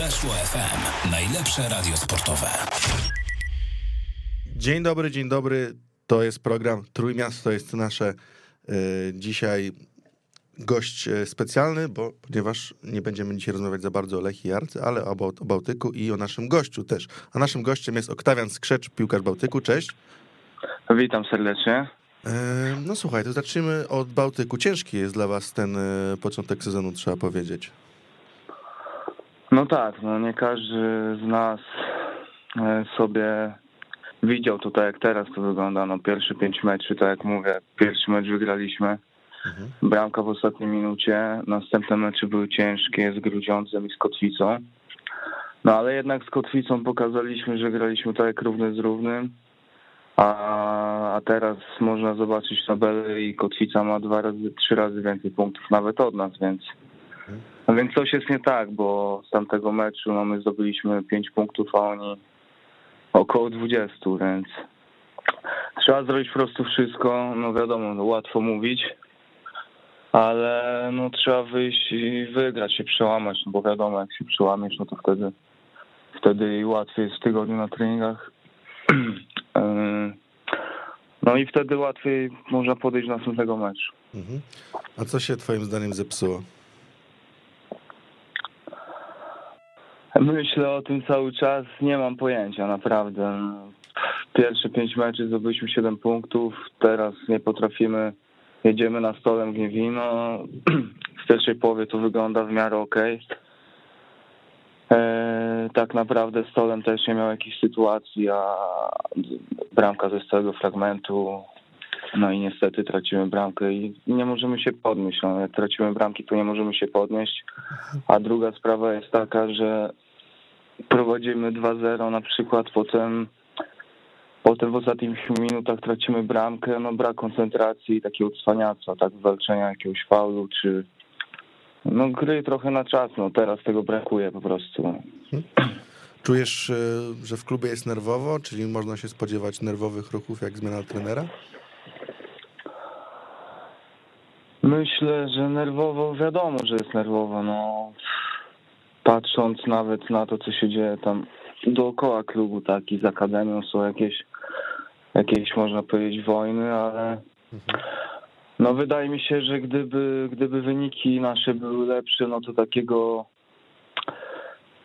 Weszło FM. Najlepsze radio sportowe. Dzień dobry, dzień dobry. To jest program Trójmiasto, to jest nasze y, dzisiaj gość e, specjalny, bo ponieważ nie będziemy dzisiaj rozmawiać za bardzo o Lechii Jarce, ale o, o Bałtyku i o naszym gościu też. A naszym gościem jest Oktawian Skrzecz, piłkarz Bałtyku. Cześć. Witam serdecznie. E, no słuchaj, to zacznijmy od Bałtyku. Ciężki jest dla was ten e, początek sezonu, trzeba powiedzieć. No tak, no nie każdy z nas e, sobie widział to tak jak teraz to wygląda. No pierwsze pięć meczy, tak jak mówię, pierwszy mecz wygraliśmy. Mhm. Bramka w ostatniej minucie, następne mecze były ciężkie z Grudziądzem i z Kotwicą. No ale jednak z Kotwicą pokazaliśmy, że graliśmy tak jak równy z równym. A, a teraz można zobaczyć tabelę i Kotwica ma dwa razy, trzy razy więcej punktów nawet od nas, więc no więc coś jest nie tak, bo z tamtego meczu no my zdobyliśmy 5 punktów, a oni około 20, więc trzeba zrobić po prostu wszystko. No wiadomo, no łatwo mówić, ale no trzeba wyjść i wygrać się, przełamać, no bo wiadomo, jak się przełamiesz, no to wtedy wtedy łatwiej jest w tygodniu na treningach. No i wtedy łatwiej można podejść do następnego meczu. Mhm. A co się twoim zdaniem zepsuło? Myślę o tym cały czas, nie mam pojęcia, naprawdę. Pierwsze pięć meczy zdobyliśmy 7 punktów, teraz nie potrafimy, jedziemy na stolem Gniewino. W pierwszej połowie to wygląda w miarę ok. E, tak naprawdę stolem też nie miał jakichś sytuacji, a bramka ze stałego fragmentu no i niestety tracimy bramkę i nie możemy się podnieść. No, jak tracimy bramki, to nie możemy się podnieść. A druga sprawa jest taka, że prowadzimy 2-0 na przykład, potem potem w ostatnich minutach tracimy bramkę, no brak koncentracji, takiego cwaniactwa, tak, walczenia jakiegoś faulu, czy no gry trochę na czas, no teraz tego brakuje po prostu. Czujesz, e, że w klubie jest nerwowo, czyli można się spodziewać nerwowych ruchów jak zmiana trenera? Myślę, że nerwowo, wiadomo, że jest nerwowo, no patrząc nawet na to, co się dzieje tam dookoła klubu, tak, i z akademią są jakieś, jakieś można powiedzieć, wojny, ale no wydaje mi się, że gdyby, gdyby wyniki nasze były lepsze, no to takiego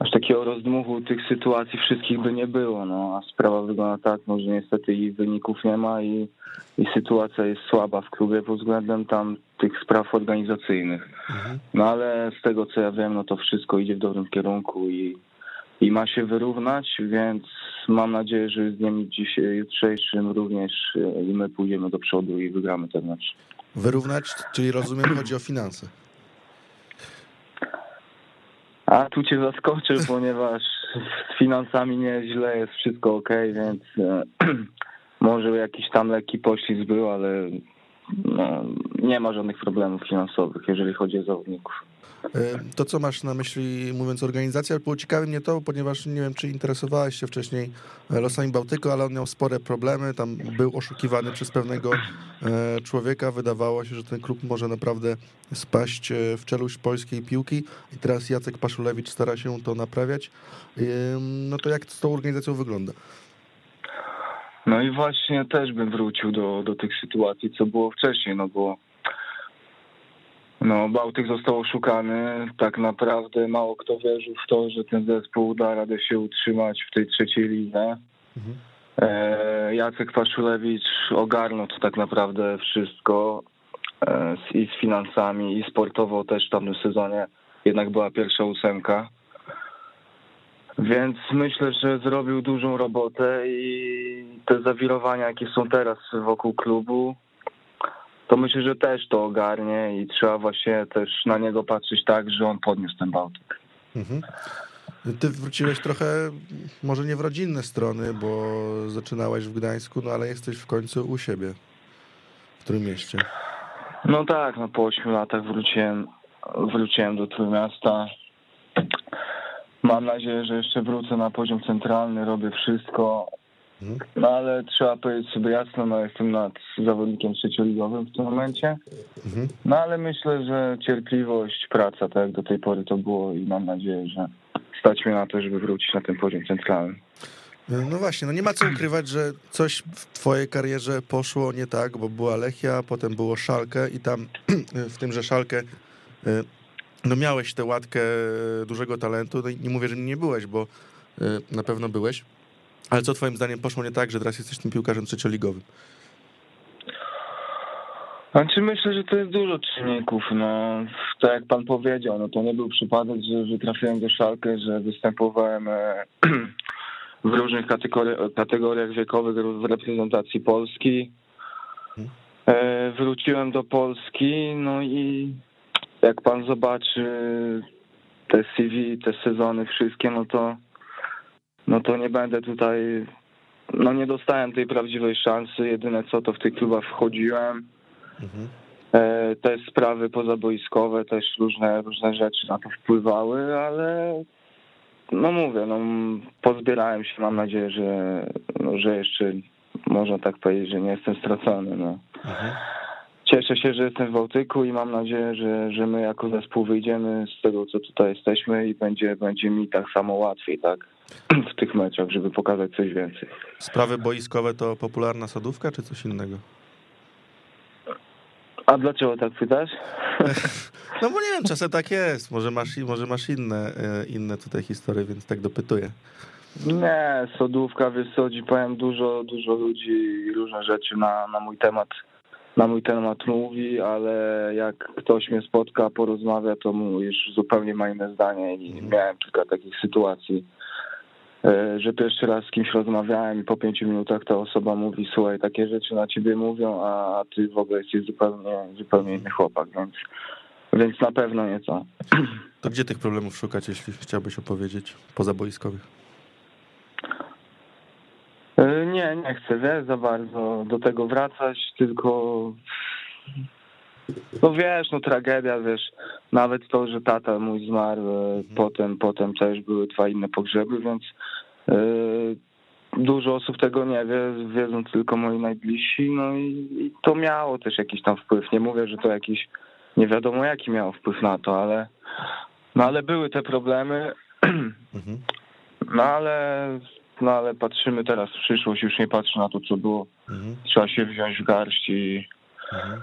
aż takiego rozdmuchu tych sytuacji wszystkich by nie było, no a sprawa wygląda tak, no, że niestety i wyników nie ma i, i sytuacja jest słaba w klubie pod względem tam tych spraw organizacyjnych. Mhm. No ale z tego co ja wiem, no to wszystko idzie w dobrym kierunku i, i ma się wyrównać, więc mam nadzieję, że z dniem dzisiaj, jutrzejszym również e, i my pójdziemy do przodu i wygramy ten mecz. Wyrównać, czyli rozumiem, chodzi o finanse. A tu cię zaskoczę, ponieważ z finansami nieźle, jest wszystko ok, więc e, może jakiś tam lekki poślizg był, ale no, nie ma żadnych problemów finansowych, jeżeli chodzi o zawodników. E, to, co masz na myśli, mówiąc organizacja, było ciekawe mnie to, ponieważ nie wiem, czy interesowałeś się wcześniej e, losami Bałtyku, ale on miał spore problemy. Tam był oszukiwany przez pewnego e, człowieka. Wydawało się, że ten klub może naprawdę spaść w czeluść polskiej piłki. I teraz Jacek Paszulewicz stara się to naprawiać. No to jak z tą organizacją wygląda? No i właśnie też bym wrócił do, do tych sytuacji, co było wcześniej, no bo no, Bałtyk został oszukany. Tak naprawdę mało kto wierzył w to, że ten zespół da radę się utrzymać w tej trzeciej lidze. Mhm. E, Jacek Paszulewicz ogarnął to tak naprawdę wszystko e, i z finansami, i sportowo też w tamtym sezonie jednak była pierwsza ósemka. Więc myślę, że zrobił dużą robotę i te zawirowania, jakie są teraz wokół klubu, to myślę, że też to ogarnie i trzeba właśnie też na niego patrzeć tak, że on podniósł ten Bałtyk. Mhm. Ty wróciłeś trochę, może nie w rodzinne strony, bo zaczynałeś w Gdańsku, no ale jesteś w końcu u siebie. W którym mieście? No tak, no po ośmiu latach wróciłem, wróciłem do Trójmiasta. Mam nadzieję, że jeszcze wrócę na poziom centralny, robię wszystko. No ale trzeba powiedzieć sobie jasno, no jestem nad zawodnikiem trzecioligowym w tym momencie. Mhm. No ale myślę, że cierpliwość, praca, tak jak do tej pory to było i mam nadzieję, że, stać mnie na to, żeby wrócić na ten poziom centralny. No właśnie, no nie ma co ukrywać, że coś w twojej karierze poszło nie tak, bo była Lechia, potem było Szalkę i tam w tymże Szalkę y, no miałeś tę łatkę dużego talentu, no i nie mówię, że nie byłeś, bo y, na pewno byłeś, ale co twoim zdaniem poszło nie tak, że teraz jesteś tym piłkarzem trzecioligowym? Znaczy myślę, że to jest dużo czynników. No, tak jak pan powiedział, no to nie był przypadek, że, że trafiłem do Szalkę, że występowałem e, w różnych kategori- kategoriach wiekowych w reprezentacji Polski. E, wróciłem do Polski, no i jak pan zobaczy te CV, te sezony wszystkie, no to no to nie będę tutaj, no nie dostałem tej prawdziwej szansy. Jedyne co to w tych klubach wchodziłem. Mhm. Te sprawy pozaboiskowe też różne, różne rzeczy na to wpływały, ale no mówię, no pozbierałem się, mam nadzieję, że, no, że jeszcze można tak powiedzieć, że nie jestem stracony. No. Mhm. Cieszę się, że jestem w Bałtyku i mam nadzieję, że, że my jako zespół wyjdziemy z tego, co tutaj jesteśmy i będzie, będzie mi tak samo łatwiej, tak? W tych meczach, żeby pokazać coś więcej. Sprawy boiskowe to popularna sadówka, czy coś innego? A dlaczego tak pytasz? No bo nie wiem, czasem tak jest. Może masz, może masz inne, e, inne tutaj historie, więc tak dopytuję. Nie, sodówka, wysodzi, powiem, dużo, dużo ludzi różne rzeczy na, na mój temat na mój temat mówi, ale jak ktoś mnie spotka, porozmawia, to mu już zupełnie ma inne zdanie i mhm. miałem kilka takich sytuacji, że pierwszy raz z kimś rozmawiałem i po pięciu minutach ta osoba mówi, słuchaj, takie rzeczy na ciebie mówią, a ty w ogóle jesteś zupełnie, zupełnie inny chłopak, więc, więc na pewno nie to. Gdzie tych problemów szukać, jeśli chciałbyś opowiedzieć, pozaboiskowych? E, nie, nie chcę, wiesz, za bardzo do tego wracać, tylko no wiesz, no tragedia, wiesz, nawet to, że tata mój zmarł, e, mhm. potem, potem też były dwa inne pogrzeby, więc yy, dużo osób tego nie wie, wiedzą tylko moi najbliżsi, no i, i, to miało też jakiś tam wpływ. Nie mówię, że to jakiś, nie wiadomo jaki miał wpływ na to, ale no ale były te problemy, mhm. no ale no ale patrzymy teraz w przyszłość, już nie patrzę na to, co było. Mhm. Trzeba się wziąć w garść i, mhm.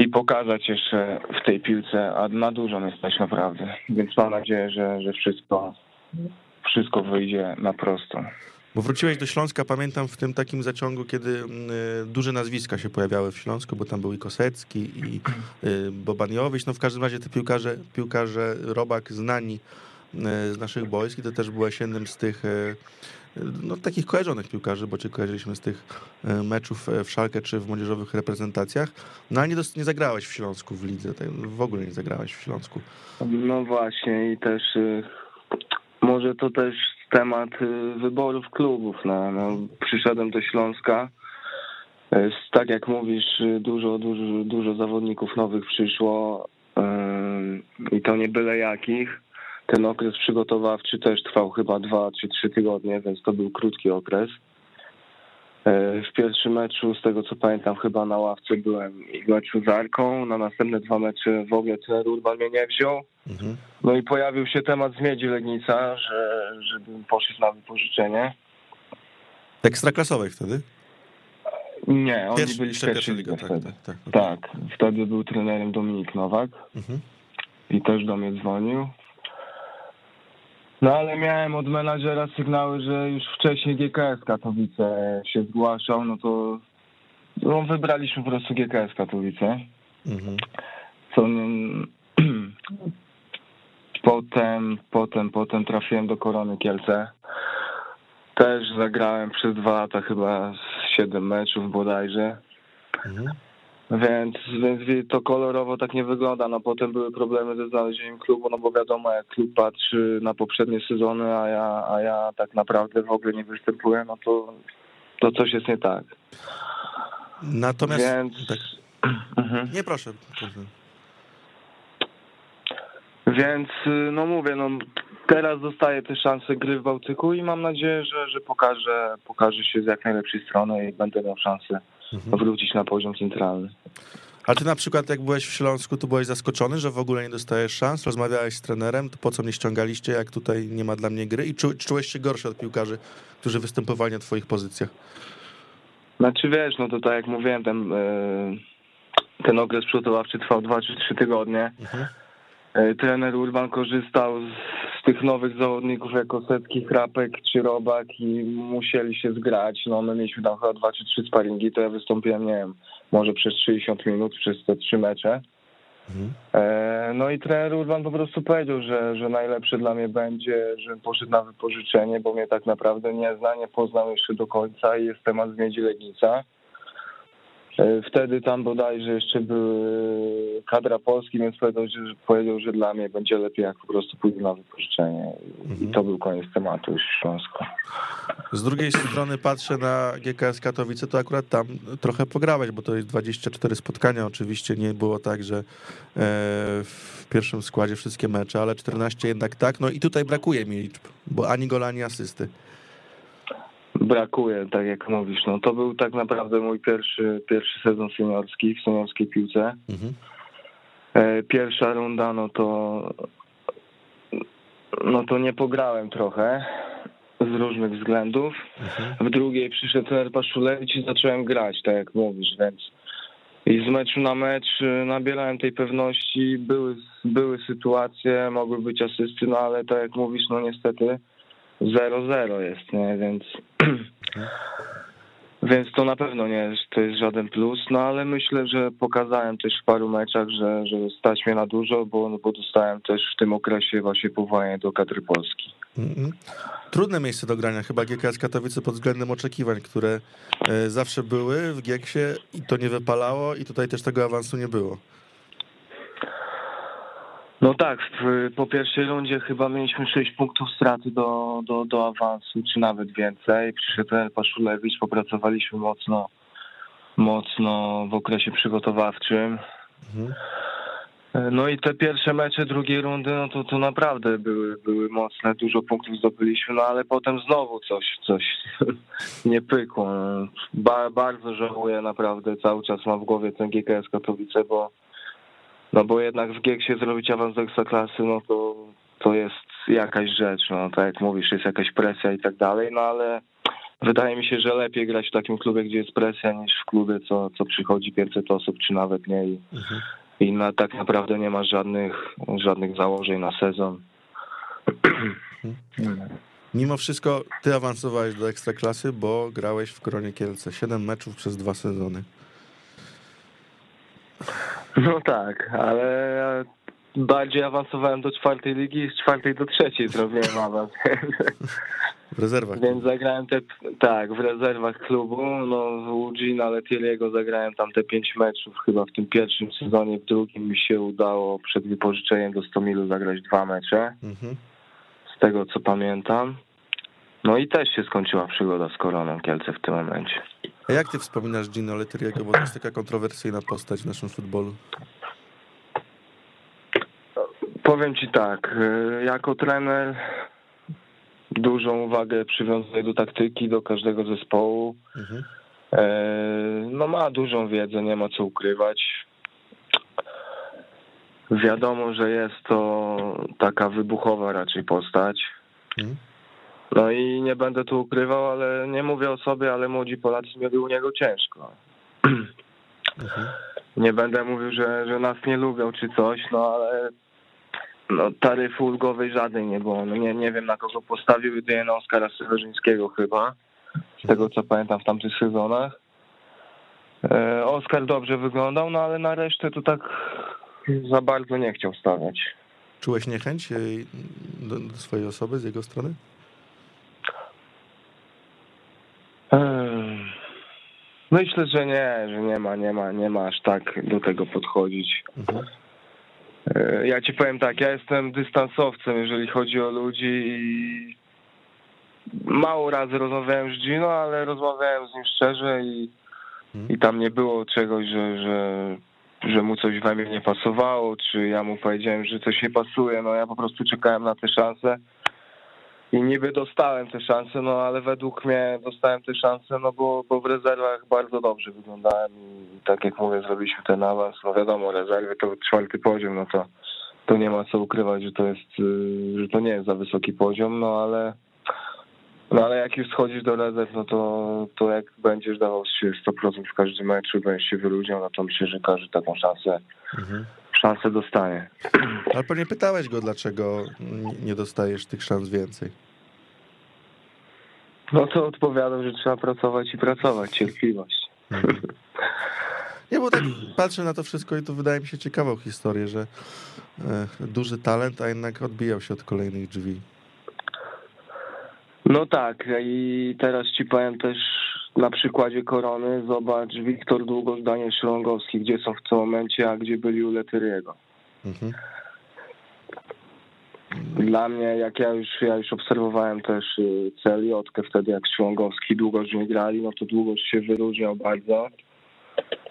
I pokazać jeszcze w tej piłce, a na dużo jesteś naprawdę. Więc mam nadzieję, że, że wszystko, wszystko wyjdzie na prosto. Bo wróciłeś do Śląska, pamiętam w tym takim zaciągu, kiedy y, duże nazwiska się pojawiały w Śląsku, bo tam był i Kosecki, i y, Bobaniowić. No w każdym razie te piłkarze, piłkarze Robak znani y, z naszych boisk i to też byłeś jednym z tych no, takich kojarzonych piłkarzy, bo cię kojarzyliśmy z tych e, meczów e, w Szalkę czy w młodzieżowych reprezentacjach, no ale nie, nie zagrałeś w Śląsku w lidze, tak, w ogóle nie zagrałeś w Śląsku. No właśnie i też y, może to też temat wyborów klubów. No, no, przyszedłem do Śląska, e, tak jak mówisz, dużo, dużo, dużo zawodników nowych przyszło i to nie byle jakich ten okres przygotowawczy też trwał chyba dwa czy trzy tygodnie, więc to był krótki okres. E, w pierwszym meczu, z tego co pamiętam, chyba na ławce byłem i meczu z Arką. Na następne dwa mecze w ogóle trener Urban mnie nie wziął. Mhm. No i pojawił się temat z Miedzi Legnica, że, żebym poszedł na wypożyczenie. Ekstraklasowej wtedy? Nie, oni Pierwszy, byli w pierwszej lidze tak, wtedy. Tak, tak, tak, wtedy był trenerem Dominik Nowak mhm. i też do mnie dzwonił. No ale miałem od menadżera sygnały, że już wcześniej GKS Katowice się zgłaszał, no to no, wybraliśmy po prostu GKS Katowice. Mhm. Co potem, potem, potem trafiłem do Korony Kielce. Też zagrałem przez dwa lata chyba siedem meczów bodajże. Mhm. Więc, więc to kolorowo tak nie wygląda. No potem były problemy ze znalezieniem klubu, no bo wiadomo, jak klub patrzy na poprzednie sezony, a ja, a ja tak naprawdę w ogóle nie występuję, no to, to coś jest nie tak. Natomiast... Więc... Tak. Mhm. Nie proszę. Więc no mówię, no teraz dostaję te szanse gry w Bałtyku i mam nadzieję, że, że pokażę, pokażę się z jak najlepszej strony i będę miał szansę. Wrócić na poziom centralny. Ale ty na przykład jak byłeś w Śląsku, to byłeś zaskoczony, że w ogóle nie dostajesz szans? Rozmawiałeś z trenerem, to po co mnie ściągaliście, jak tutaj nie ma dla mnie gry? I czu, czułeś się gorszy od piłkarzy, którzy występowali na twoich pozycjach? Znaczy wiesz, no to tak jak mówiłem, ten, e, ten okres przygotowawczy trwał 2 czy 3 tygodnie. Mhm. E, trener Urban korzystał z, z, tych nowych zawodników jako Setki, Chrapek czy Robak i musieli się zgrać. No my mieliśmy tam chyba 2 czy 3 sparingi, to ja wystąpiłem, nie wiem, może przez 60 minut, przez te trzy mecze. Mhm. E, no i trener Urban po prostu powiedział, że, że najlepsze dla mnie będzie, że poszedł na wypożyczenie, bo mnie tak naprawdę nie zna, nie poznał jeszcze do końca i jest temat z Miedzi Legnica. E, wtedy tam bodajże jeszcze był kadra Polski, więc powiedział, że, powiedział, że dla mnie będzie lepiej, jak po prostu pójdę na wypożyczenie. I mhm. to był koniec tematu już w Śląsku. Z drugiej strony patrzę na GKS Katowice, to akurat tam trochę pograłeś, bo to jest 24 spotkania. Oczywiście nie było tak, że e, w pierwszym składzie wszystkie mecze, ale 14 jednak tak. No i tutaj brakuje mi liczb, bo ani gola, ani asysty brakuje, tak jak mówisz. No, to był tak naprawdę mój pierwszy, pierwszy sezon seniorski w seniorskiej piłce. Mhm. E, pierwsza runda, no to no to nie pograłem trochę z różnych względów. Mhm. W drugiej przyszedł trener Paszulewicz i zacząłem grać, tak jak mówisz, więc i z meczu na mecz y, nabierałem tej pewności. Były, były sytuacje, mogły być asysty, no ale tak jak mówisz, no niestety 0-0 jest, nie? Więc, więc to na pewno nie jest, to jest żaden plus, no ale myślę, że pokazałem też w paru meczach, że, że stać mnie na dużo, bo, bo dostałem też w tym okresie właśnie powołanie do kadry Polski. Mm-hmm. Trudne miejsce do grania chyba GKS Katowice pod względem oczekiwań, które e, zawsze były w Gieksie i to nie wypalało i tutaj też tego awansu nie było. No tak, w, po pierwszej rundzie chyba mieliśmy 6 punktów straty do, do, do awansu, czy nawet więcej. Przyszedł El Paszulewicz, popracowaliśmy mocno, mocno w okresie przygotowawczym. Mhm. No i te pierwsze mecze drugiej rundy, no to, to naprawdę były, były mocne, dużo punktów zdobyliśmy, no ale potem znowu coś, coś nie pykło. Ba, bardzo żałuję naprawdę, cały czas mam w głowie ten GKS Katowice, bo no bo jednak w Gieksie zrobić awans do ekstraklasy, no to, to jest jakaś rzecz, no tak jak mówisz, jest jakaś presja i tak dalej, no ale wydaje mi się, że lepiej grać w takim klubie, gdzie jest presja, niż w klubie, co, co przychodzi 500 osób, czy nawet nie i, mhm. i na, tak naprawdę nie ma żadnych, żadnych założeń na sezon. Mhm. Mimo wszystko ty awansowałeś do ekstraklasy, bo grałeś w Koronie Kielce. Siedem meczów przez dwa sezony. No tak, ale bardziej awansowałem do czwartej ligi i z czwartej do trzeciej zrobiłem awans. W rezerwach. Więc zagrałem te, tak, w rezerwach klubu, no u Gina Letieriego zagrałem tam te pięć meczów, chyba w tym pierwszym sezonie, w drugim mi się udało przed wypożyczeniem do Stomilu zagrać dwa mecze, mhm. z tego co pamiętam. No i też się skończyła przygoda z Koroną Kielce w tym momencie. A jak ty wspominasz Gino Leteriego, bo to jest taka kontrowersyjna postać w naszym futbolu? Powiem ci tak, y, jako trener dużą uwagę przywiązuje do taktyki, do każdego zespołu. Mhm. E, no ma dużą wiedzę, nie ma co ukrywać. Wiadomo, że jest to taka wybuchowa raczej postać. Mhm. No i nie będę tu ukrywał, ale nie mówię o sobie, ale młodzi Polacy mieli u niego ciężko. Mhm. Nie będę mówił, że, że nas nie lubią czy coś, no ale no, taryfy ulgowej żadnej nie było. No, nie, nie wiem na kogo postawił, jedynie Oskara Sewerzyńskiego chyba, z tego co pamiętam w tamtych sezonach. E, Oskar dobrze wyglądał, no ale na resztę to tak za bardzo nie chciał stawiać. Czułeś niechęć e, do, do swojej osoby z jego strony? Myślę, że nie, że nie ma, nie ma, nie ma aż tak do tego podchodzić. Mhm. E, ja ci powiem tak, ja jestem dystansowcem, jeżeli chodzi o ludzi i mało razy rozmawiałem z Gino, ale rozmawiałem z nim szczerze i, mhm. i tam nie było czegoś, że, że, że mu coś we mnie nie pasowało, czy ja mu powiedziałem, że coś nie pasuje. No ja po prostu czekałem na te szanse i niby dostałem te szanse, no ale według mnie dostałem te szanse, no bo, bo w rezerwach bardzo dobrze wyglądałem i tak jak mówię, zrobiliśmy ten awans, no wiadomo, rezerwy to czwarty poziom, no to, to nie ma co ukrywać, że to jest, y, że to nie jest za wysoki poziom, no ale no ale jak już schodzisz do rezerw, no to, to jak będziesz dawał się 100% w każdym meczu, będziesz się wyróżniał, no to myślę, że każdy taką szansę, Mhm. Szansę dostanie. Ale pewnie pytałeś go, dlaczego nie dostajesz tych szans więcej. No to odpowiadam, że trzeba pracować i pracować, cierpliwość. Mhm. Nie, bo tak patrzę na to wszystko i to wydaje mi się ciekawą historię, że e, duży talent, a jednak odbijał się od kolejnych drzwi. No tak, i teraz ci powiem też na przykładzie Korony, zobacz Wiktor Długosz, Daniel Szrągowski, gdzie są w tym momencie, a gdzie byli u Letyriego. Mhm. Dla mnie, jak ja już, ja już obserwowałem też y, CLJ wtedy, jak Szrągowski Długosz nie grali, no to Długosz się wyróżniał bardzo.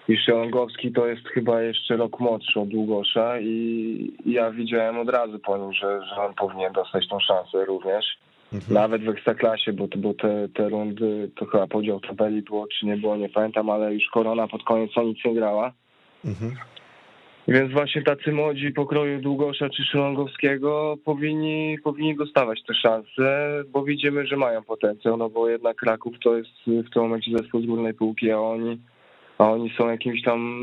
I Szrągowski to jest chyba jeszcze rok młodszy od Długosza i i ja widziałem od razu po nim, że, że on powinien dostać tą szansę również. Mhm. Nawet w Ekstraklasie, bo, bo te, te rundy, to chyba podział tabeli było, czy nie było, nie pamiętam, ale już Korona pod koniec o nic nie grała. Mhm. Więc właśnie tacy młodzi pokroju Długosza czy Szylongowskiego powinni, powinni dostawać te szanse, bo widzimy, że mają potencjał, no bo jednak Kraków to jest w tym momencie zespół z górnej półki, a oni, a oni są jakimiś tam,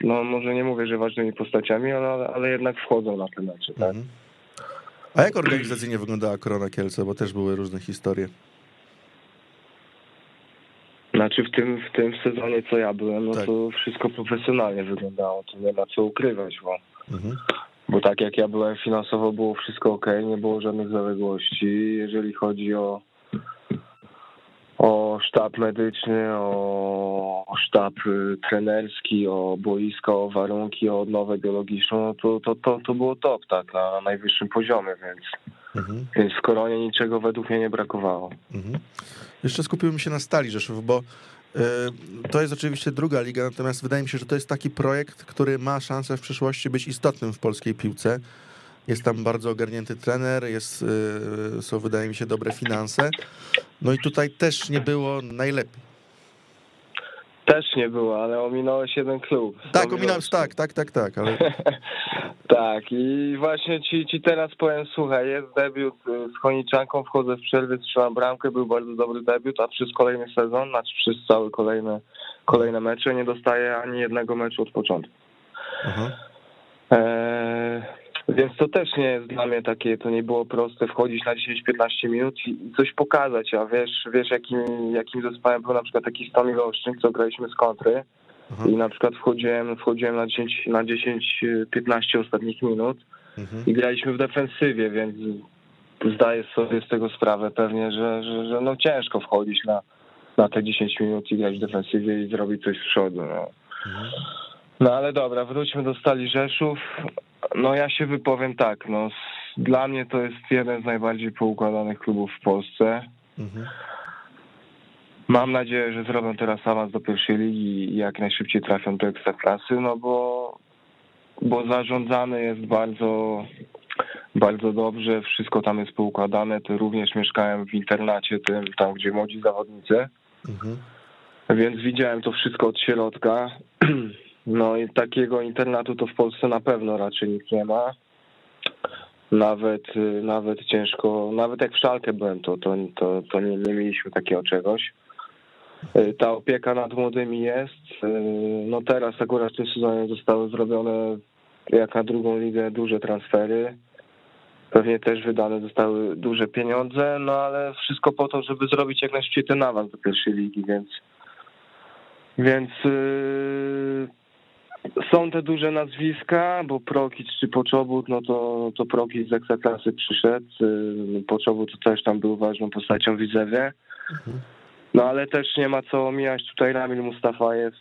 no może nie mówię, że ważnymi postaciami, ale, ale jednak wchodzą na te mecze, tak? Mhm. A jak organizacyjnie wyglądała Korona Kielce, bo też były różne historie. Znaczy w tym, w tym sezonie, co ja byłem, no Tak. to wszystko profesjonalnie wyglądało, to nie ma co ukrywać, bo, Mhm. bo tak jak ja byłem finansowo, było wszystko ok, nie było żadnych zaległości. Jeżeli chodzi o, o sztab medyczny, o, sztab y, trenerski, o boisko, o warunki, o odnowę biologiczną, no to, to, to, to było top, tak, na, na najwyższym poziomie, więc, Mhm. więc w Koronie niczego według mnie nie brakowało. Mhm. Jeszcze skupiłbym się na Stali Rzeszów, bo y, to jest oczywiście druga liga, natomiast wydaje mi się, że to jest taki projekt, który ma szansę w przyszłości być istotnym w polskiej piłce. Jest tam bardzo ogarnięty trener, jest, y, są wydaje mi się dobre finanse. No i tutaj też nie było najlepiej. Też nie było, ale ominąłeś jeden klub. Tak, Ominąłeś tak, tak, tak, tak, ale tak, i właśnie ci, ci teraz powiem, słuchaj, jest debiut y, z Choniczanką, wchodzę w przerwie, strzelam bramkę, był bardzo dobry debiut, a przez kolejny sezon, znaczy przez całe kolejne, kolejne mecze nie dostaję ani jednego meczu od początku. aha, Eee, więc to też nie jest dla mnie takie, to nie było proste wchodzić na 10-15 minut i coś pokazać, a wiesz, wiesz jakim, jakim zespołem był na przykład taki Stomil Olsztyn, co graliśmy z kontry aha, i na przykład wchodziłem, wchodziłem na 10, na 10-15 ostatnich minut mhm, i graliśmy w defensywie, więc zdaję sobie z tego sprawę pewnie, że, że, że no ciężko wchodzić na, na te 10 minut i grać w defensywie i zrobić coś z przodu. No. mhm. No ale dobra, wróćmy do Stali Rzeszów. No ja się wypowiem tak, no dla mnie to jest jeden z najbardziej poukładanych klubów w Polsce. mhm. Mam nadzieję, że zrobią teraz awans do pierwszej ligi i jak najszybciej trafią do ekstraklasy, no bo, bo zarządzane jest bardzo, bardzo dobrze, wszystko tam jest poukładane. To również mieszkałem w internacie tym, tam gdzie młodzi zawodnicy. Mhm. Więc widziałem to wszystko od środka. No i takiego internatu to w Polsce na pewno raczej nikt nie ma. Nawet, y, nawet ciężko, nawet jak w Szalkę byłem, to, to, to, to nie, nie mieliśmy takiego czegoś. Y, Ta opieka nad młodymi jest. Y, No teraz akurat w tym sezonie zostały zrobione jak na drugą ligę duże transfery. Pewnie też wydane zostały duże pieniądze, no ale wszystko po to, żeby zrobić jak najszybciej ten awans do pierwszej ligi, więc więc są te duże nazwiska, bo Prokic czy Poczobut, no to, to Prokic z Ekstraklasy przyszedł. Yy, Poczobut też tam był ważną postacią w Widzewie. No ale też nie ma co omijać tutaj Ramil Mustafajew,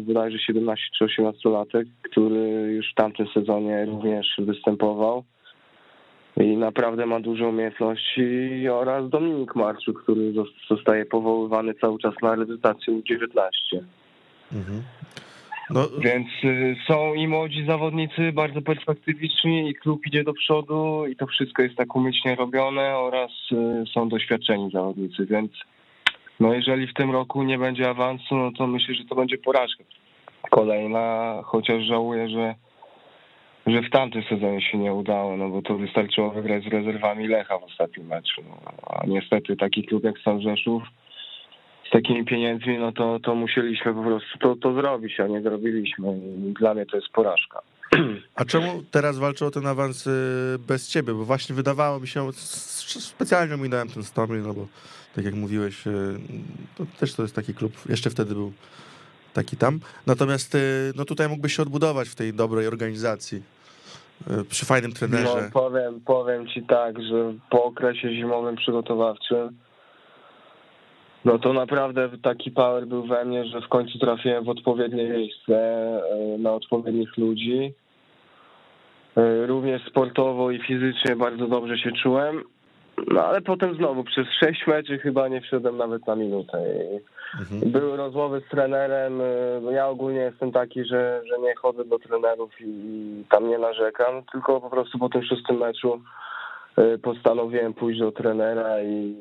bodajże 17 czy 18 latek, który już w tamtym sezonie również występował. I naprawdę ma dużo umiejętności oraz Dominik Marczu, który zos- zostaje powoływany cały czas na reprezentację U19. Mhm. No. Więc y, są i młodzi zawodnicy bardzo perspektywiczni i klub idzie do przodu i to wszystko jest tak umyślnie robione oraz y, są doświadczeni zawodnicy, więc no jeżeli w tym roku nie będzie awansu, no to myślę, że to będzie porażka kolejna, chociaż żałuję, że że w tamtym sezonie się nie udało, no bo to wystarczyło wygrać z rezerwami Lecha w ostatnim meczu. No, a niestety taki klub jak Stan Rzeszów z takimi pieniędzmi, no to, to musieliśmy po prostu to, to zrobić, a nie zrobiliśmy. I dla mnie to jest porażka. A czemu teraz walczą o ten awans y, bez ciebie? Bo właśnie wydawało mi się, specjalnie ominąłem ten Stormy, no bo tak jak mówiłeś, y, to też to jest taki klub, jeszcze wtedy był taki tam. Natomiast y, no tutaj mógłbyś się odbudować w tej dobrej organizacji. Przy fajnym trenerze. No, powiem, powiem ci tak, że po okresie zimowym przygotowawczym no to naprawdę taki power był we mnie, że w końcu trafiłem w odpowiednie miejsce, e, na odpowiednich ludzi. E, również sportowo i fizycznie bardzo dobrze się czułem. No ale potem znowu przez sześć meczy chyba nie wszedłem nawet na minutę. Mhm. Były rozmowy z trenerem. E, ja ogólnie jestem taki, że, że nie chodzę do trenerów i tam nie narzekam, tylko po prostu po tym szóstym meczu postanowiłem pójść do trenera i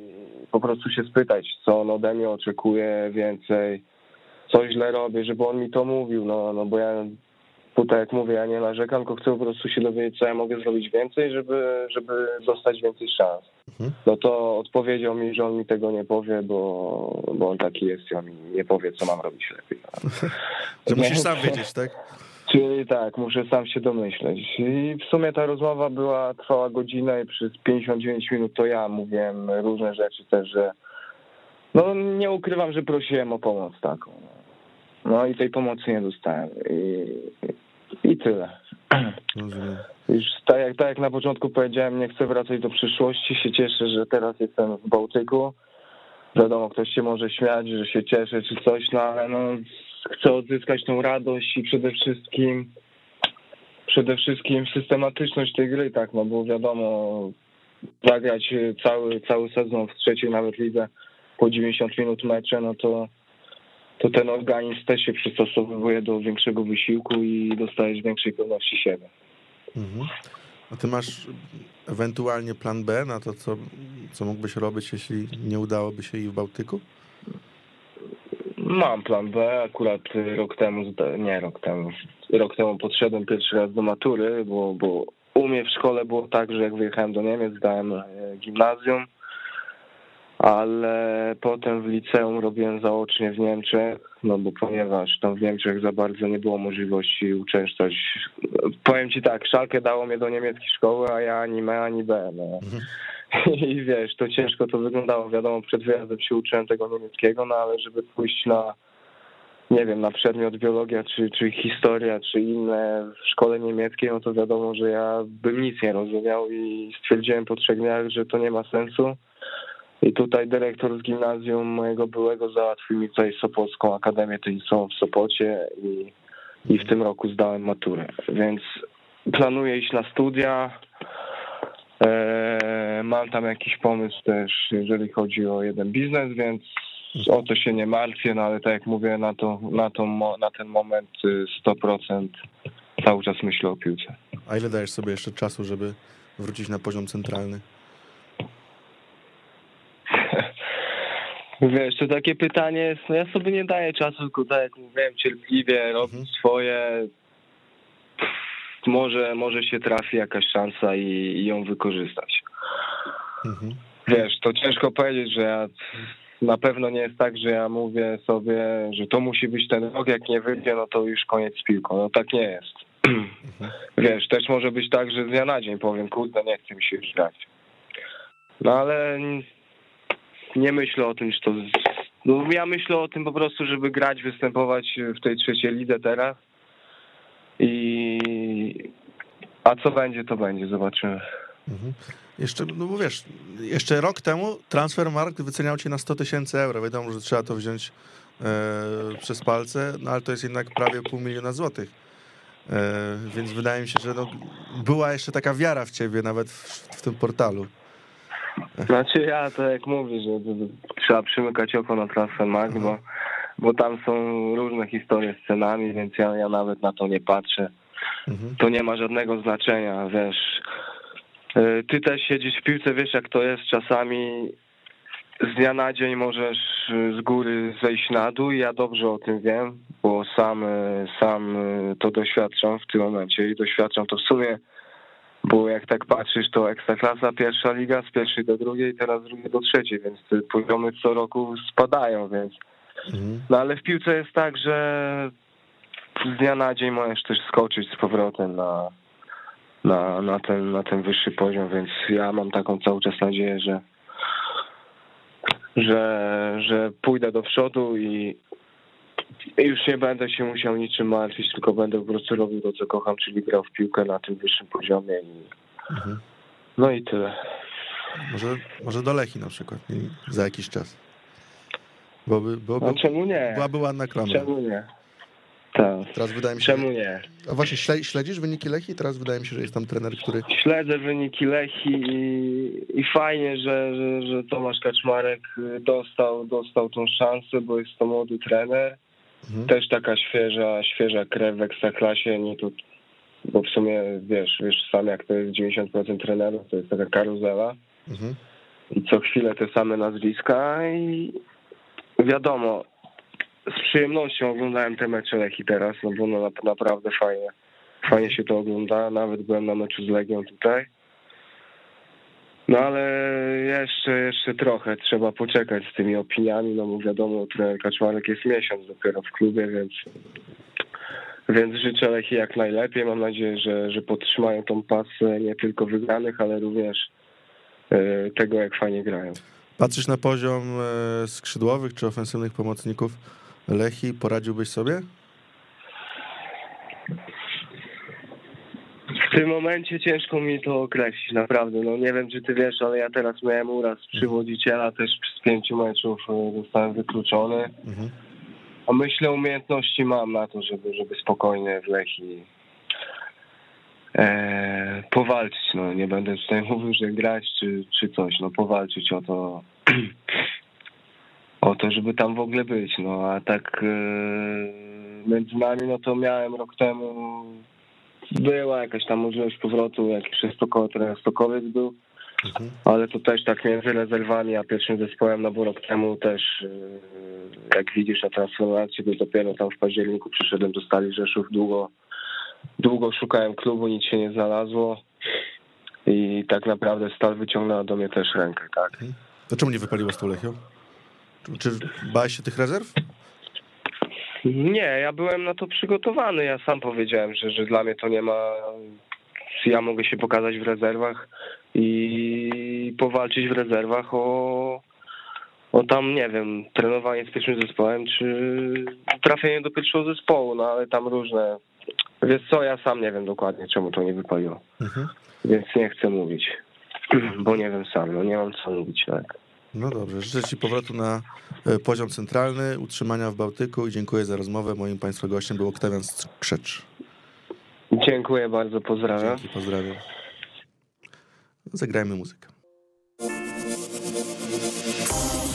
po prostu się spytać, co on ode mnie oczekuje więcej, co źle robię, żeby on mi to mówił, no, no bo ja tutaj jak mówię, ja nie narzekam, tylko chcę po prostu się dowiedzieć, co ja mogę zrobić więcej, żeby, żeby dostać więcej szans. Mhm. No to odpowiedział mi, że on mi tego nie powie, bo, bo on taki jest i on mi nie powie, co mam robić lepiej. że musisz sam wiedzieć, tak? Czyli tak, muszę sam się domyśleć. I w sumie ta rozmowa była, trwała godzinę i przez 59 minut to ja mówiłem różne rzeczy też, że no nie ukrywam, że prosiłem o pomoc taką. No i tej pomocy nie dostałem. I, i tyle. Już tak jak, tak jak na początku powiedziałem, nie chcę wracać do przyszłości. Się cieszę, że teraz jestem w Bałtyku. Wiadomo, ktoś się może śmiać, że się cieszę czy coś, no ale no chcę odzyskać tą radość i przede wszystkim przede wszystkim systematyczność tej gry, tak, no bo wiadomo, zagrać cały, cały sezon w trzeciej nawet lidze po 90 minut mecze, no to, to ten organizm też się przystosowuje do większego wysiłku i dostajesz większej pewności siebie. Mhm. A ty masz ewentualnie plan B na to, co, co mógłbyś robić, jeśli nie udałoby się i w Bałtyku? Mam plan B. Akurat rok temu, nie rok temu, rok temu podszedłem pierwszy raz do matury, bo, bo u mnie w szkole było tak, że jak wyjechałem do Niemiec, zdałem e, gimnazjum, ale potem w liceum robiłem zaocznie w Niemczech, no bo ponieważ tam w Niemczech za bardzo nie było możliwości uczęszczać. Powiem ci tak, szalkę dało mnie do niemieckiej szkoły, a ja ani M, ani B. No. Mhm. I wiesz, to ciężko to wyglądało. Wiadomo, przed wyjazdem się uczyłem tego niemieckiego, no ale żeby pójść na, nie wiem, na przedmiot biologia, czy, czy historia, czy inne w szkole niemieckiej, no to wiadomo, że ja bym nic nie rozumiał i stwierdziłem po trzech dniach, że to nie ma sensu. I tutaj dyrektor z gimnazjum mojego byłego załatwił mi tutaj Sopocką Akademię Tenisową w Sopocie i, i w tym roku zdałem maturę. Więc planuję iść na studia, E, mam tam jakiś pomysł też, jeżeli chodzi o jeden biznes, więc o to się nie martwię, no ale tak jak mówię, na, to, na, to, na ten moment 100% y, cały czas myślę o piłce. A ile dajesz sobie jeszcze czasu, żeby wrócić na poziom centralny? Wiesz, to takie pytanie jest, no ja sobie nie daję czasu, tylko tak jak mówiłem, cierpliwie robię mhm. swoje, może, może się trafi jakaś szansa i, i ją wykorzystać. Mhm. Wiesz, to ciężko powiedzieć, że ja na pewno nie jest tak, że ja mówię sobie, że to musi być ten rok, jak nie wyjdzie, no to już koniec z piłką. No tak nie jest. Mhm. Wiesz, też może być tak, że z dnia na dzień powiem, kurde, nie chcę mi się już grać. No ale nie myślę o tym, że to... No, ja myślę o tym po prostu, żeby grać, występować w tej trzeciej lidze teraz i a co będzie, to będzie, zobaczymy. Mhm. Jeszcze, no bo wiesz, jeszcze rok temu Transfermarkt wyceniał cię na 100 tysięcy euro. Wiadomo, że trzeba to wziąć e, przez palce, no ale to jest jednak prawie pół miliona złotych. E, więc wydaje mi się, że no, była jeszcze taka wiara w ciebie nawet w, w tym portalu. Znaczy ja to jak mówię, że trzeba przymykać oko na Transfermarkt, bo bo tam są różne historie z cenami, więc ja, ja nawet na to nie patrzę. Mhm. To nie ma żadnego znaczenia, wiesz. Y, Ty też siedzisz w piłce, wiesz jak to jest czasami. Z dnia na dzień możesz y, z góry zejść na dół i ja dobrze o tym wiem, bo sam, y, sam to doświadczam w tym momencie i doświadczam to w sumie, bo jak tak patrzysz, to ekstraklasa, pierwsza liga, z pierwszej do drugiej, teraz z drugiej do trzeciej, więc poziomy co roku spadają, więc Mhm. no ale w piłce jest tak, że z dnia na dzień możesz też skoczyć z powrotem na, na, na, ten, na ten wyższy poziom, więc ja mam taką cały czas nadzieję, że, że, że pójdę do przodu i, i już nie będę się musiał niczym martwić, tylko będę po prostu robił to, co kocham, czyli grał w piłkę na tym wyższym poziomie i Mhm. no i tyle. Może, może do Lechi na przykład za jakiś czas. Byłoby, byłoby, No czemu nie? byłaby ładna klamra. Czemu nie? Tak. Teraz wydaje mi się, Czemu nie? A właśnie śle- śledzisz wyniki Lechi? Teraz wydaje mi się, że jest tam trener, który... Śledzę wyniki Lechi i, i fajnie, że, że, że Tomasz Kaczmarek dostał, dostał tą szansę, bo jest to młody trener. Mhm. Też taka świeża, świeża krew w ekstraklasie, nie tu, bo w sumie wiesz, wiesz sam jak to jest 90% trenerów, to jest taka karuzela Mhm. i co chwilę te same nazwiska i wiadomo, z przyjemnością oglądałem te mecze Lechi teraz, no bo no na- naprawdę fajnie, fajnie się to ogląda, nawet byłem na meczu z Legią tutaj. No ale jeszcze, jeszcze trochę trzeba poczekać z tymi opiniami, no bo wiadomo, trener Kaczmarek jest miesiąc dopiero w klubie, więc więc życzę Lechi jak najlepiej. Mam nadzieję, że, że podtrzymają tą pasę nie tylko wygranych, ale również e, tego, jak fajnie grają. Patrzysz na poziom e, skrzydłowych czy ofensywnych pomocników Lechi, poradziłbyś sobie? W tym momencie ciężko mi to określić, naprawdę. No nie wiem, czy ty wiesz, ale ja teraz miałem uraz przywodziciela, też z pięciu meczów e, zostałem wykluczony. Mhm. A myślę, umiejętności mam na to, żeby, żeby spokojnie w Lechi e, powalczyć. No, nie będę tutaj mówił, że grać czy, czy coś, no powalczyć o to, o to, żeby tam w ogóle być. No a tak e, między nami, no to miałem rok temu, była jakaś tam możliwość powrotu, jak jeszcze Stoko, teraz Stokowiec był. Mhm. Ale to też tak między rezerwami a pierwszym zespołem, no bo rok temu też, yy, jak widzisz na transformacji, to dopiero tam w październiku przyszedłem do Stali Rzeszów, długo, długo szukałem klubu, nic się nie znalazło i tak naprawdę Stal wyciągnęła do mnie też rękę, tak. To czemu nie wypaliło z tą Lechią? Czy, bałeś się tych rezerw? Nie, ja byłem na to przygotowany, ja sam powiedziałem, że, że dla mnie to nie ma, ja mogę się pokazać w rezerwach i powalczyć w rezerwach o, o tam, nie wiem, trenowanie z pierwszym zespołem, czy trafienie do pierwszego zespołu, no ale tam różne, wiesz co, ja sam nie wiem dokładnie, czemu to nie wypaliło, Mhm. więc nie chcę mówić, bo nie wiem sam, no nie mam co mówić, tak. No dobrze, życzę Ci powrotu na e, poziom centralny, utrzymania w Bałtyku i dziękuję za rozmowę. Moim Państwa gościem był Oktawian Skrzecz. Dziękuję bardzo, pozdrawiam. Dzięki, pozdrawiam. Zagrajmy muzykę.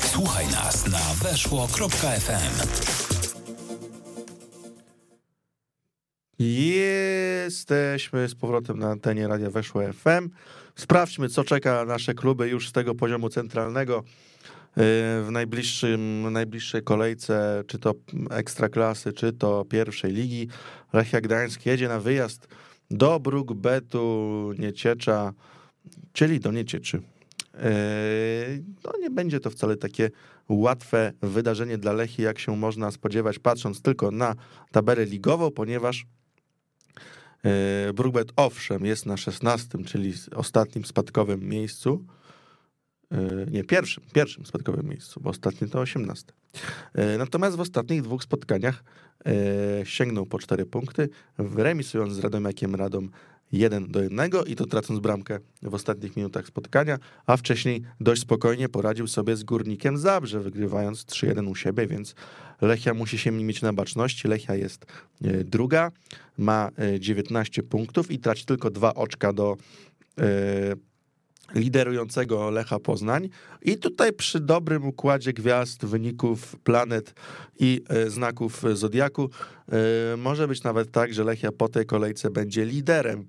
Słuchaj nas na weszło.fm. Jesteśmy z powrotem na antenie Radia Weszło FM. Sprawdźmy, co czeka nasze kluby już z tego poziomu centralnego yy, w najbliższym, najbliższej kolejce, czy to ekstraklasy, czy to pierwszej ligi. Lechia Gdańsk jedzie na wyjazd do Brukbetu Nieciecza, czyli do Niecieczy. Yy, No nie będzie to wcale takie łatwe wydarzenie dla Lechii, jak się można spodziewać, patrząc tylko na tabelę ligową, ponieważ Brookbet owszem jest na 16, czyli ostatnim spadkowym miejscu. Yy, Nie, pierwszym, pierwszym spadkowym miejscu, bo ostatnie to 18. Yy, Natomiast w ostatnich dwóch spotkaniach sięgnął po 4 punkty, remisując z Radomiakiem Radom 1 do 1 i to tracąc bramkę w ostatnich minutach spotkania, a wcześniej dość spokojnie poradził sobie z Górnikiem Zabrze, wygrywając 3-1 u siebie, więc Lechia musi się mieć na baczności. Lechia jest e, druga, ma e, 19 punktów i traci tylko dwa oczka do, e, liderującego Lecha Poznań. I tutaj przy dobrym układzie gwiazd, wyników, planet i e, znaków Zodiaku e, może być nawet tak, że Lechia po tej kolejce będzie liderem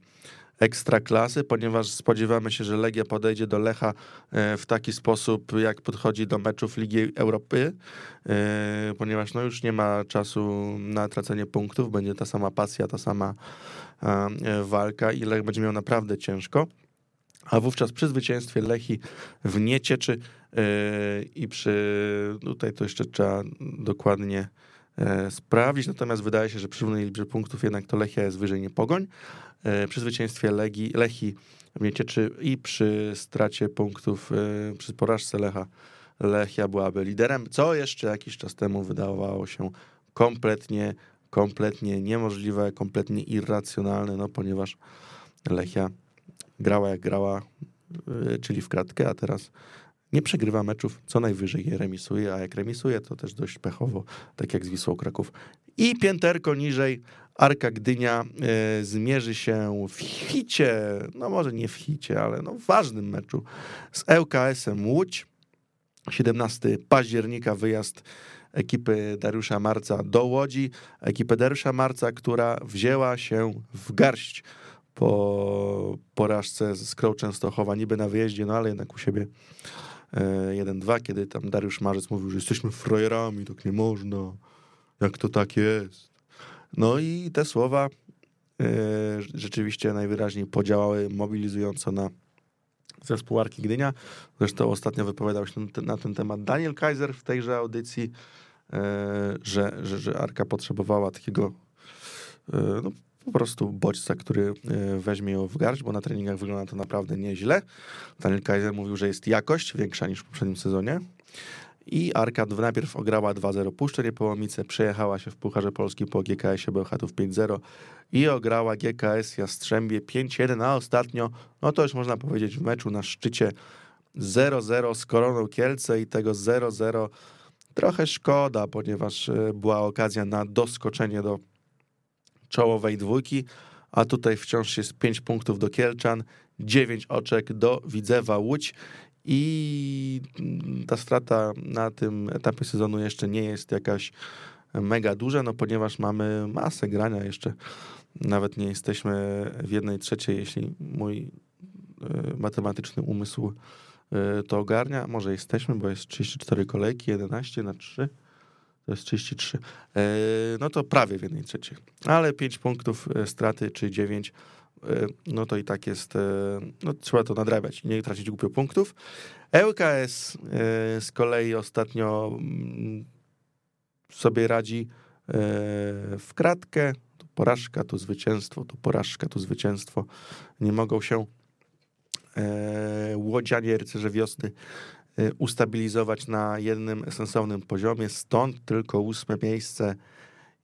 ekstraklasy, ponieważ spodziewamy się, że Legia podejdzie do Lecha e, w taki sposób, jak podchodzi do meczów Ligi Europy, ponieważ no już nie ma czasu na tracenie punktów, będzie ta sama pasja, ta sama walka i Lech będzie miał naprawdę ciężko a wówczas przy zwycięstwie Lechi w Niecieczy yy, i przy, tutaj to jeszcze trzeba dokładnie yy, sprawdzić, natomiast wydaje się, że przy równej liczbie punktów jednak to Lechia jest wyżej nie Pogoń. Yy, przy zwycięstwie Legi, Lechi w Niecieczy i przy stracie punktów, przy porażce Lecha, Lechia byłaby liderem, co jeszcze jakiś czas temu wydawało się kompletnie, kompletnie niemożliwe, kompletnie irracjonalne, no ponieważ Lechia grała jak grała, y, czyli w kratkę, a teraz nie przegrywa meczów, co najwyżej je remisuje, a jak remisuje, to też dość pechowo, tak jak z Wisłą Kraków. I pięterko niżej, Arka Gdynia y, zmierzy się w hicie, no może nie w hicie, ale no w ważnym meczu z ŁKS-em Łódź. 17 października wyjazd ekipy Dariusza Marca do Łodzi. Ekipę Dariusza Marca, która wzięła się w garść po porażce z Krą Częstochowa, niby na wyjeździe, no ale jednak u siebie 1-2, e, kiedy tam Dariusz Marzec mówił, że jesteśmy frajerami, tak nie można, jak to tak jest. No i te słowa e, rzeczywiście najwyraźniej podziałały mobilizująco na zespół Arki Gdynia. Zresztą ostatnio wypowiadał się na ten temat Daniel Kaiser w tejże audycji, e, że, że, że Arka potrzebowała takiego no, po prostu bodźca, który e, weźmie ją w garść, bo na treningach wygląda to naprawdę nieźle. Daniel Kaiser mówił, że jest jakość większa niż w poprzednim sezonie. I Arka najpierw ograła 2-0 Puszczę Niepołomice, przejechała się w Pucharze Polski po GKS-ie Bełchatów 5-0 i ograła GKS Jastrzębie 5-1, a ostatnio, no to już można powiedzieć w meczu na szczycie 0-0 z Koroną Kielce i tego 0-0 trochę szkoda, ponieważ e, była okazja na doskoczenie do czołowej dwójki, a tutaj wciąż jest 5 punktów do Kielczan, 9 oczek do Widzewa Łódź i ta strata na tym etapie sezonu jeszcze nie jest jakaś mega duża, no ponieważ mamy masę grania jeszcze. Nawet nie jesteśmy w jednej trzeciej, jeśli mój e, matematyczny umysł e, to ogarnia. Może jesteśmy, bo jest 34 kolejki, 11 na 3 to jest 33. E, no to prawie w jednej trzeciej. Ale 5 punktów e, straty, czy 9, e, no to i tak jest, no trzeba to nadrabiać nie tracić głupio punktów. ŁKS z kolei ostatnio mm, sobie radzi w kratkę, tu porażka, tu zwycięstwo, tu porażka, tu zwycięstwo. Nie mogą się łodzianie, rycerze wiosny ustabilizować na jednym sensownym poziomie. Stąd tylko ósme miejsce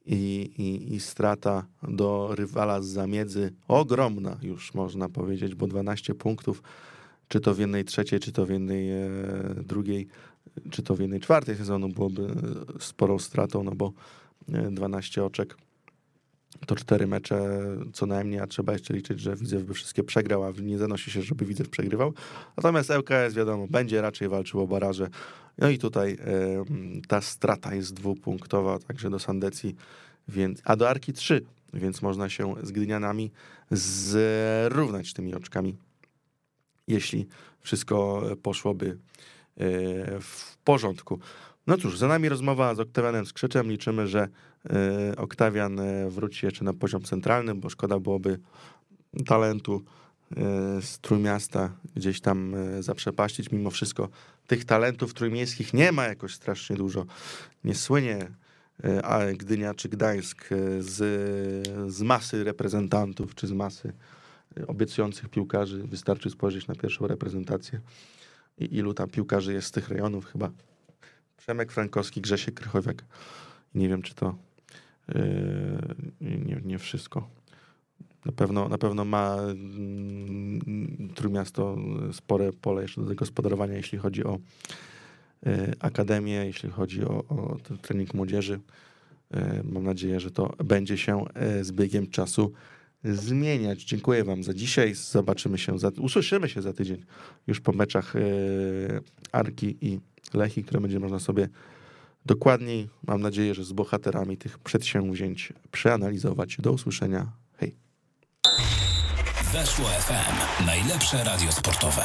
i, i, i strata do rywala z zamiedzy ogromna już można powiedzieć, bo 12 punktów, czy to w jednej trzeciej, czy to w jednej e, drugiej, czy to w jednej czwartej sezonu byłoby sporą stratą, no bo 12 e, oczek to cztery mecze co najmniej, a trzeba jeszcze liczyć, że Widzew by wszystkie przegrał, a nie zanosi się, żeby Widzew przegrywał. Natomiast ŁKS, wiadomo, będzie raczej walczył o baraże. No i tutaj y, ta strata jest dwupunktowa, także do Sandecji, więc, a do Arki trzy, więc można się z Gdynianami zrównać tymi oczkami, jeśli wszystko poszłoby y, w porządku. No cóż, za nami rozmowa z Oktawianem Skrzeczem. Liczymy, że Oktawian y, wróci jeszcze na poziom centralny, bo szkoda byłoby talentu y, z Trójmiasta gdzieś tam zaprzepaścić. Mimo wszystko tych talentów trójmiejskich nie ma jakoś strasznie dużo. Nie słynie a Gdynia czy Gdańsk z, z masy reprezentantów, czy z masy obiecujących piłkarzy. Wystarczy spojrzeć na pierwszą reprezentację i ilu tam piłkarzy jest z tych rejonów. Chyba Przemek Frankowski, Grzesiek Krychowiak. Nie wiem, czy to nie, nie wszystko. Na pewno, na pewno ma yy, Trójmiasto spore pole jeszcze do zagospodarowania, jeśli chodzi o yy, akademię, jeśli chodzi o, o trening młodzieży. Yy, mam nadzieję, że to będzie się yy, z biegiem czasu zmieniać. Dziękuję wam za dzisiaj. Zobaczymy się, za, usłyszymy się za tydzień już po meczach Arki i Lechi, które będzie można sobie dokładniej, mam nadzieję, że z bohaterami tych przedsięwzięć przeanalizować. Do usłyszenia. Hej. Weszło FM. Najlepsze radio sportowe.